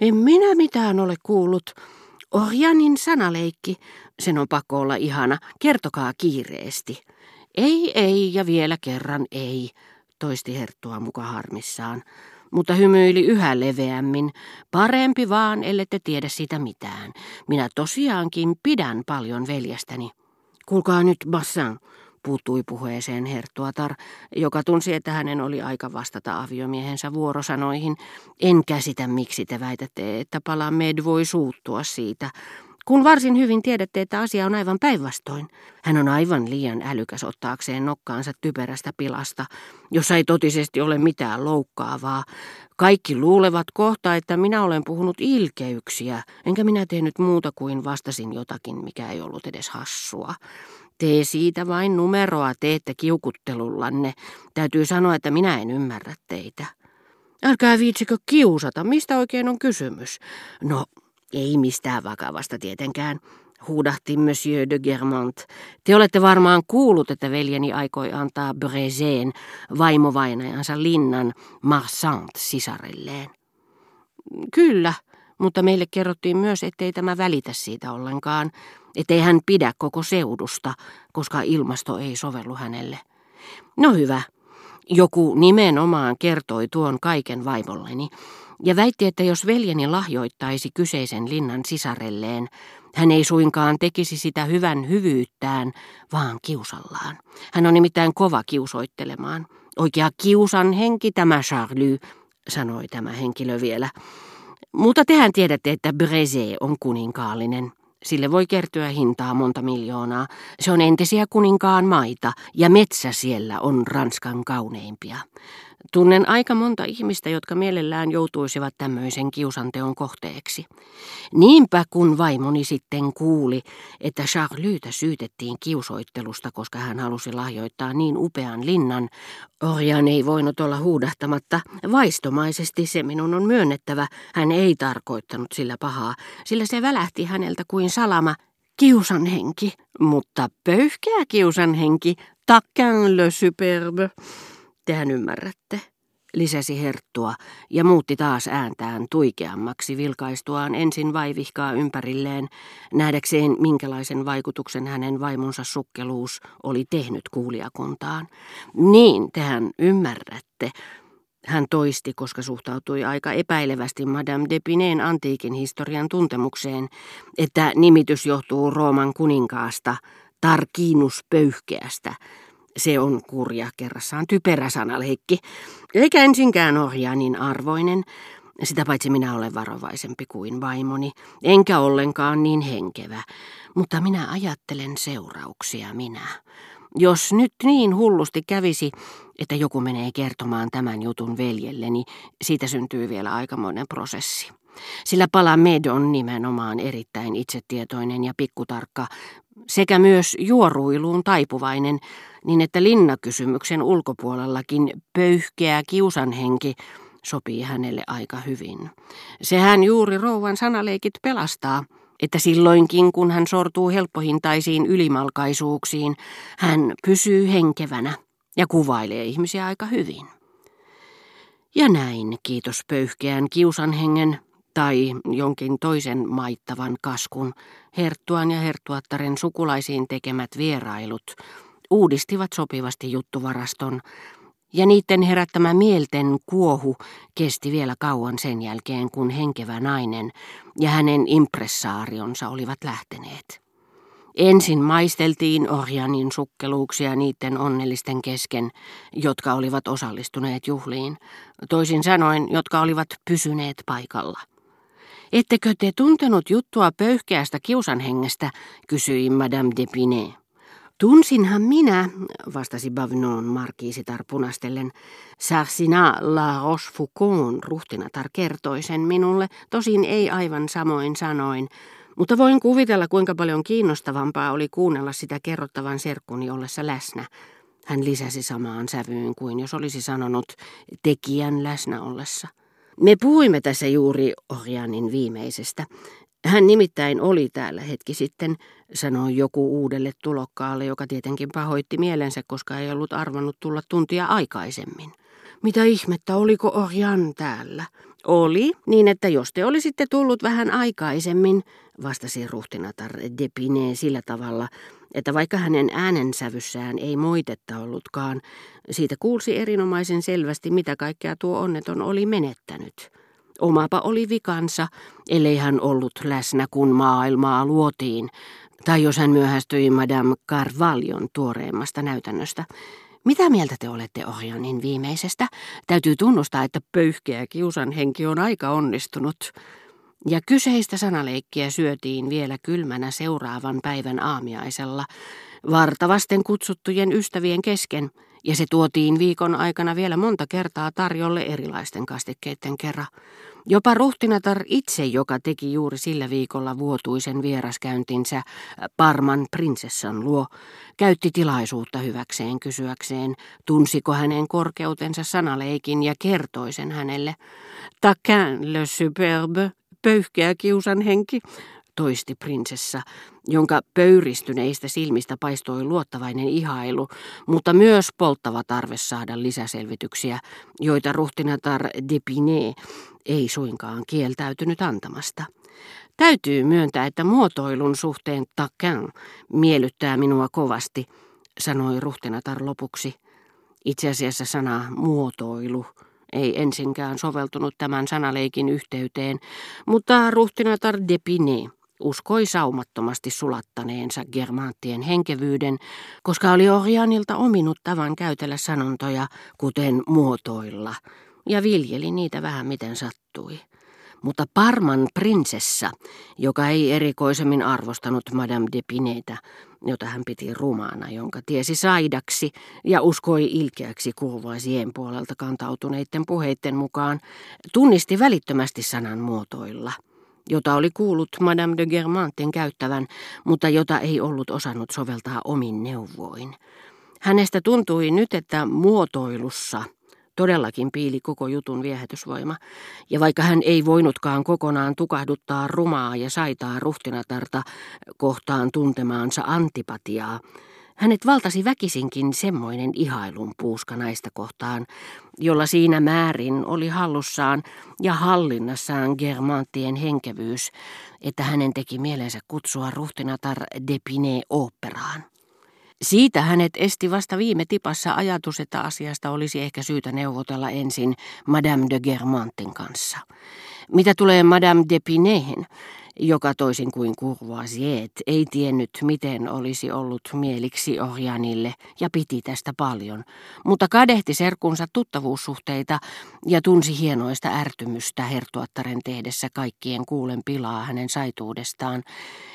En minä mitään ole kuullut. Orjanin sanaleikki. Sen on pakko olla ihana. Kertokaa kiireesti. Ei, ei ja vielä kerran ei, toisti Herttua muka harmissaan. Mutta hymyili yhä leveämmin. Parempi vaan, ellette tiedä siitä mitään. Minä tosiaankin pidän paljon veljestäni. Kuulkaa nyt, Bassin, puuttui puheeseen Herttuatar, joka tunsi, että hänen oli aika vastata aviomiehensä vuorosanoihin. En käsitä, miksi te väitätte, että Palamed voi suuttua siitä, kun varsin hyvin tiedätte, että asia on aivan päinvastoin. Hän on aivan liian älykäs ottaakseen nokkaansa typerästä pilasta, jossa ei totisesti ole mitään loukkaavaa. Kaikki luulevat kohta, että minä olen puhunut ilkeyksiä, enkä minä tehnyt muuta kuin vastasin jotakin, mikä ei ollut edes hassua. Tee siitä vain numeroa, teette kiukuttelullanne. Täytyy sanoa, että minä en ymmärrä teitä. Älkää viitsikö kiusata, mistä oikein on kysymys? No, ei mistään vakavasta tietenkään, huudahti Monsieur de Germont. Te olette varmaan kuullut, että veljeni aikoi antaa Brezeen vaimovainajansa linnan Marsant sisarelleen. Kyllä, mutta meille kerrottiin myös, ettei tämä välitä siitä ollenkaan, ettei hän pidä koko seudusta, koska ilmasto ei sovellu hänelle. No hyvä, joku nimenomaan kertoi tuon kaiken vaimolleni, ja väitti, että jos veljeni lahjoittaisi kyseisen linnan sisarelleen, hän ei suinkaan tekisi sitä hyvän hyvyyttään, vaan kiusallaan. Hän on nimittäin kova kiusoittelemaan. Oikea kiusan henki tämä Charlie, sanoi tämä henkilö vielä. Mutta tehän tiedätte, että Breze on kuninkaallinen. Sille voi kertyä hintaa monta miljoonaa. Se on entisiä kuninkaan maita ja metsä siellä on Ranskan kauneimpia. Tunnen aika monta ihmistä, jotka mielellään joutuisivat tämmöisen kiusanteon kohteeksi. Niinpä kun vaimoni sitten kuuli, että Charlytä syytettiin kiusoittelusta, koska hän halusi lahjoittaa niin upean linnan, Orjan ei voinut olla huudahtamatta. Vaistomaisesti se minun on myönnettävä, hän ei tarkoittanut sillä pahaa, sillä se välähti häneltä kuin salama, kiusanhenki, mutta pöyhkeä kiusanhenki, taquin le superbe. Tehän ymmärrätte, lisäsi Herttua ja muutti taas ääntään tuikeammaksi vilkaistuaan ensin vaivihkaa ympärilleen, nähdäkseen minkälaisen vaikutuksen hänen vaimonsa sukkeluus oli tehnyt kuulijakuntaan. Niin, tehän ymmärrätte, hän toisti, koska suhtautui aika epäilevästi Madame de Pineen antiikin historian tuntemukseen, että nimitys johtuu Rooman kuninkaasta, Tarkiinus pöyhkeästä, se on kurja kerrassaan typerä sanaleikki, eikä ensinkään ohjaanin arvoinen. Sitä paitsi minä olen varovaisempi kuin vaimoni, enkä ollenkaan niin henkevä. Mutta minä ajattelen seurauksia minä. Jos nyt niin hullusti kävisi, että joku menee kertomaan tämän jutun veljelleni, siitä syntyy vielä aikamoinen prosessi. Sillä Palamed on nimenomaan erittäin itsetietoinen ja pikkutarkka, sekä myös juoruiluun taipuvainen, niin että linnakysymyksen ulkopuolellakin pöyhkeä kiusanhenki sopii hänelle aika hyvin. Sehän juuri rouvan sanaleikit pelastaa, että silloinkin kun hän sortuu helppohintaisiin ylimalkaisuuksiin, hän pysyy henkevänä ja kuvailee ihmisiä aika hyvin. Ja näin, kiitos pöyhkeän kiusanhengen, tai jonkin toisen maittavan kaskun, herttuan ja herttuattaren sukulaisiin tekemät vierailut uudistivat sopivasti juttuvaraston, ja niiden herättämä mielten kuohu kesti vielä kauan sen jälkeen, kun henkevä nainen ja hänen impressaarionsa olivat lähteneet. Ensin maisteltiin Orjanin sukkeluuksia niiden onnellisten kesken, jotka olivat osallistuneet juhliin, toisin sanoen, jotka olivat pysyneet paikalla. Ettekö te tuntenut juttua pöyhkeästä kiusanhengestä, kysyi Madame de Pinet. Tunsinhan minä, vastasi Bavnon markiisitar punastellen. Sarsina la Rochefoucauld ruhtinatar kertoi sen minulle, tosin ei aivan samoin sanoin, mutta voin kuvitella, kuinka paljon kiinnostavampaa oli kuunnella sitä kerrottavan serkkuni ollessa läsnä. Hän lisäsi samaan sävyyn kuin jos olisi sanonut tekijän läsnä ollessa. Me puhuimme tässä juuri Orjanin viimeisestä. Hän nimittäin oli täällä hetki sitten, sanoi joku uudelle tulokkaalle, joka tietenkin pahoitti mielensä, koska ei ollut arvannut tulla tuntia aikaisemmin. Mitä ihmettä, oliko Orjan täällä? Oli, niin että jos te olisitte tullut vähän aikaisemmin, vastasi ruhtinatar Depine sillä tavalla, että vaikka hänen äänensävyssään ei moitetta ollutkaan, siitä kuulsi erinomaisen selvästi, mitä kaikkea tuo onneton oli menettänyt. Omapa oli vikansa, ellei hän ollut läsnä, kun maailmaa luotiin, tai jos hän myöhästyi Madame Carvaljon tuoreemmasta näytännöstä. Mitä mieltä te olette Ohjanin viimeisestä? Täytyy tunnustaa, että pöyhkeä kiusan henki on aika onnistunut. Ja kyseistä sanaleikkiä syötiin vielä kylmänä seuraavan päivän aamiaisella, vartavasten kutsuttujen ystävien kesken, ja se tuotiin viikon aikana vielä monta kertaa tarjolle erilaisten kastikkeiden kerran. Jopa ruhtinatar itse, joka teki juuri sillä viikolla vuotuisen vieraskäyntinsä Parman prinsessan luo, käytti tilaisuutta hyväkseen kysyäkseen, tunsiko hänen korkeutensa sanaleikin ja kertoi sen hänelle. Taquin le superbe, pöyhkeä kiusan henki, toisti prinsessa, jonka pöyristyneistä silmistä paistoi luottavainen ihailu, mutta myös polttava tarve saada lisäselvityksiä, joita ruhtinatar Depiné ei suinkaan kieltäytynyt antamasta. Täytyy myöntää, että muotoilun suhteen takin miellyttää minua kovasti, sanoi ruhtinatar lopuksi. Itse asiassa sana muotoilu ei ensinkään soveltunut tämän sanaleikin yhteyteen, mutta ruhtinatar Depiné uskoi saumattomasti sulattaneensa germanttien henkevyyden, koska oli Orianilta ominut tavan käytellä sanontoja, kuten muotoilla, ja viljeli niitä vähän miten sattui. Mutta Parman prinsessa, joka ei erikoisemmin arvostanut Madame de Pinetä, jota hän piti rumaana, jonka tiesi saidaksi ja uskoi ilkeäksi kurvaisien puolelta kantautuneiden puheitten mukaan, tunnisti välittömästi sanan muotoilla – jota oli kuullut Madame de Germantin käyttävän, mutta jota ei ollut osannut soveltaa omin neuvoin. Hänestä tuntui nyt, että muotoilussa todellakin piili koko jutun viehätysvoima, ja vaikka hän ei voinutkaan kokonaan tukahduttaa rumaa ja saitaa ruhtinatarta kohtaan tuntemaansa antipatiaa, hänet valtasi väkisinkin semmoinen ihailun puuska naista kohtaan, jolla siinä määrin oli hallussaan ja hallinnassaan Germanttien henkevyys, että hänen teki mielensä kutsua ruhtinatar Depine operaan. Siitä hänet esti vasta viime tipassa ajatus, että asiasta olisi ehkä syytä neuvotella ensin Madame de Germantin kanssa. Mitä tulee Madame Depinehen, joka toisin kuin Courvoisier ei tiennyt, miten olisi ollut mieliksi Orjanille ja piti tästä paljon, mutta kadehti serkunsa tuttavuussuhteita ja tunsi hienoista ärtymystä hertuattaren tehdessä kaikkien kuulen pilaa hänen saituudestaan,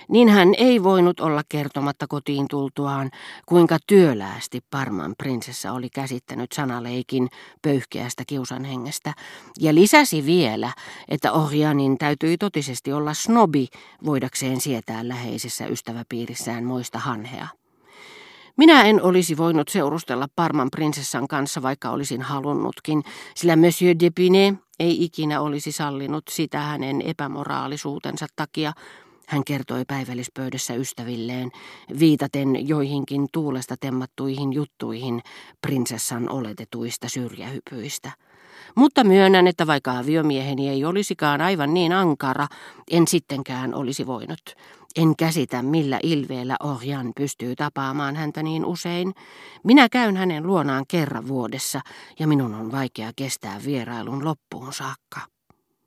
niin hän ei voinut olla kertomatta kotiin tultuaan, kuinka työläästi Parman prinsessa oli käsittänyt sanaleikin pöyhkeästä kiusanhengestä, ja lisäsi vielä, että Orjanin täytyi totisesti olla snob sobi voidakseen sietää läheisessä ystäväpiirissään moista hanhea. Minä en olisi voinut seurustella Parman prinsessan kanssa, vaikka olisin halunnutkin, sillä Monsieur Depiné ei ikinä olisi sallinut sitä hänen epämoraalisuutensa takia, hän kertoi päivällispöydässä ystävilleen, viitaten joihinkin tuulesta temmattuihin juttuihin prinsessan oletetuista syrjähypyistä. Mutta myönnän, että vaikka aviomieheni ei olisikaan aivan niin ankara, en sittenkään olisi voinut. En käsitä, millä ilveellä Orjan pystyy tapaamaan häntä niin usein. Minä käyn hänen luonaan kerran vuodessa ja minun on vaikea kestää vierailun loppuun saakka.